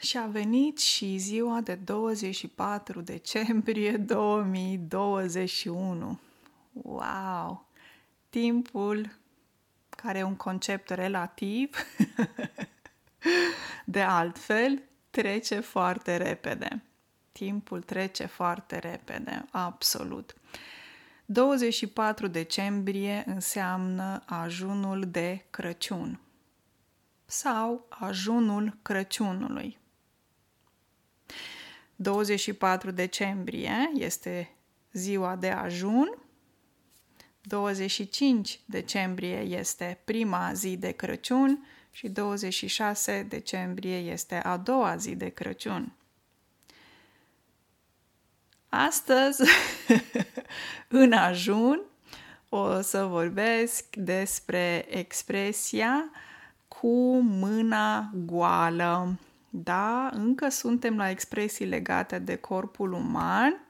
și a venit și ziua de 24 decembrie 2021. Wow! Timpul, care e un concept relativ, de altfel, trece foarte repede. Timpul trece foarte repede, absolut. 24 decembrie înseamnă ajunul de Crăciun sau ajunul Crăciunului. 24 decembrie este ziua de ajun, 25 decembrie este prima zi de Crăciun și 26 decembrie este a doua zi de Crăciun. Astăzi, în ajun, o să vorbesc despre expresia cu mâna goală. Da, încă suntem la expresii legate de corpul uman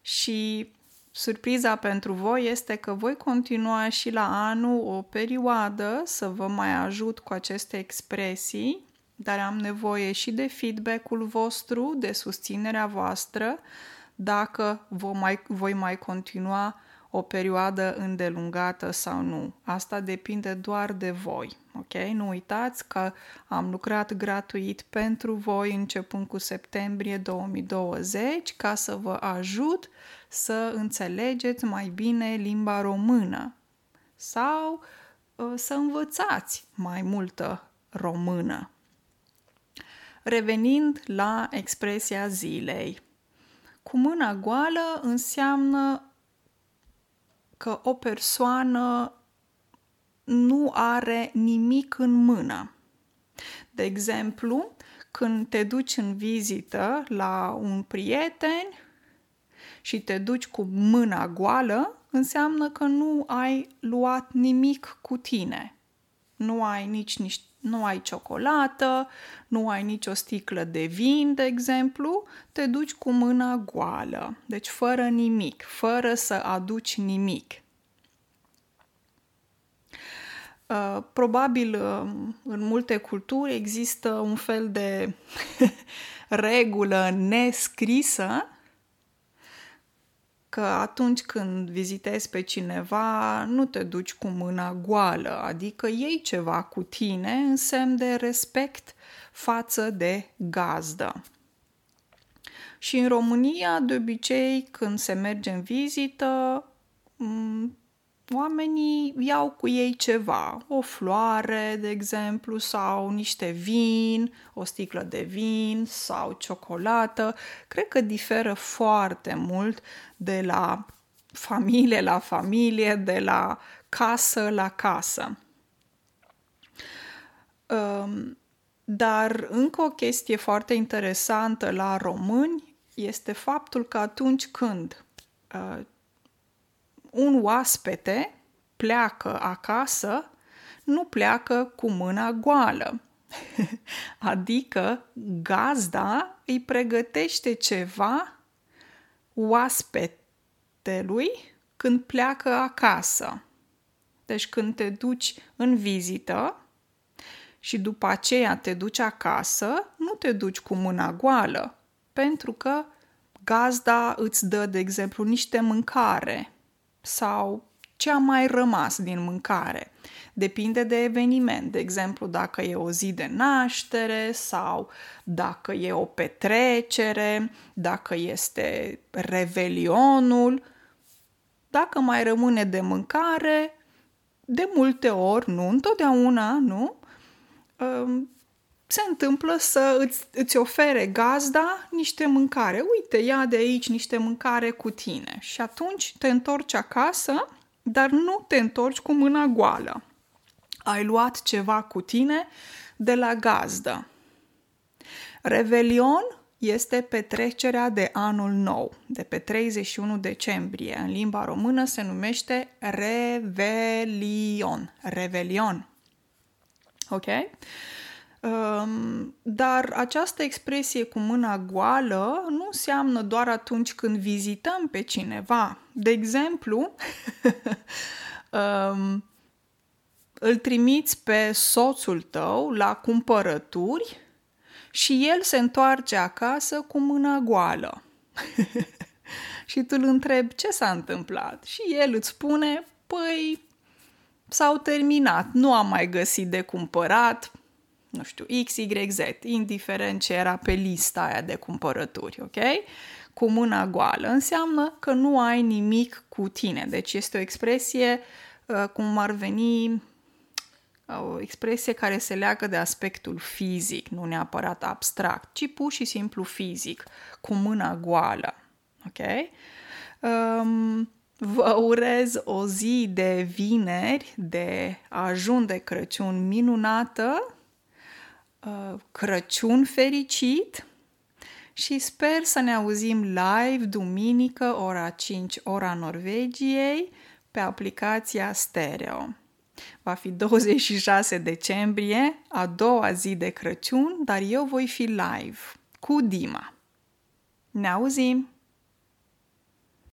și surpriza pentru voi este că voi continua și la anul o perioadă să vă mai ajut cu aceste expresii, dar am nevoie și de feedback-ul vostru, de susținerea voastră, dacă voi mai, voi mai continua o perioadă îndelungată sau nu. Asta depinde doar de voi. Ok? Nu uitați că am lucrat gratuit pentru voi începând cu septembrie 2020 ca să vă ajut să înțelegeți mai bine limba română sau uh, să învățați mai multă română. Revenind la expresia zilei. Cu mâna goală înseamnă că o persoană nu are nimic în mână. De exemplu, când te duci în vizită la un prieten și te duci cu mâna goală, înseamnă că nu ai luat nimic cu tine. Nu ai nici, nici nu ai ciocolată, nu ai nicio sticlă de vin, de exemplu, te duci cu mâna goală, deci fără nimic, fără să aduci nimic. Uh, probabil uh, în multe culturi există un fel de regulă nescrisă că atunci când vizitezi pe cineva, nu te duci cu mâna goală, adică iei ceva cu tine în semn de respect față de gazdă. Și în România, de obicei, când se merge în vizită, oamenii iau cu ei ceva, o floare, de exemplu, sau niște vin, o sticlă de vin sau ciocolată. Cred că diferă foarte mult de la familie la familie, de la casă la casă. Um, dar încă o chestie foarte interesantă la români este faptul că atunci când uh, un oaspete pleacă acasă, nu pleacă cu mâna goală. adică gazda îi pregătește ceva oaspetelui când pleacă acasă. Deci când te duci în vizită și după aceea te duci acasă, nu te duci cu mâna goală, pentru că gazda îți dă, de exemplu, niște mâncare sau ce a mai rămas din mâncare. Depinde de eveniment, de exemplu dacă e o zi de naștere sau dacă e o petrecere, dacă este revelionul. Dacă mai rămâne de mâncare, de multe ori, nu întotdeauna, nu, um, se întâmplă să îți, îți ofere gazda niște mâncare. Uite, ia de aici niște mâncare cu tine. Și atunci te întorci acasă, dar nu te întorci cu mâna goală. Ai luat ceva cu tine de la gazdă. Revelion este petrecerea de anul nou, de pe 31 decembrie. În limba română se numește Revelion. Revelion. Ok? Um, dar această expresie cu mâna goală nu înseamnă doar atunci când vizităm pe cineva. De exemplu, um, îl trimiți pe soțul tău la cumpărături și el se întoarce acasă cu mâna goală. și tu îl întrebi ce s-a întâmplat și el îți spune, păi s-au terminat, nu am mai găsit de cumpărat, nu știu, X, Y, Z, indiferent ce era pe lista aia de cumpărături, ok? Cu mâna goală înseamnă că nu ai nimic cu tine. Deci este o expresie uh, cum ar veni uh, o expresie care se leagă de aspectul fizic, nu neapărat abstract, ci pur și simplu fizic, cu mâna goală. Ok? Um, vă urez o zi de vineri, de ajun de Crăciun minunată, uh, Crăciun fericit și sper să ne auzim live duminică, ora 5, ora Norvegiei, pe aplicația Stereo. Va fi 26 decembrie, a doua zi de Crăciun, dar eu voi fi live cu Dima. Ne auzim!